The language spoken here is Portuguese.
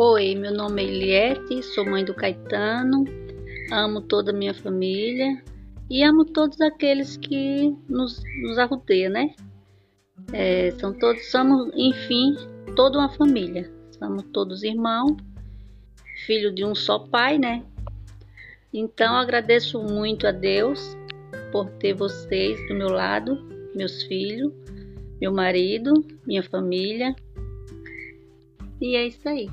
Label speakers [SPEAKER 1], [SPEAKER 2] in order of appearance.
[SPEAKER 1] Oi, meu nome é Eliette, sou mãe do Caetano, amo toda a minha família e amo todos aqueles que nos, nos arrudeiam, né? É, são todos, somos, enfim, toda uma família. Somos todos irmãos, filho de um só pai, né? Então agradeço muito a Deus por ter vocês do meu lado, meus filhos, meu marido, minha família. E é isso aí.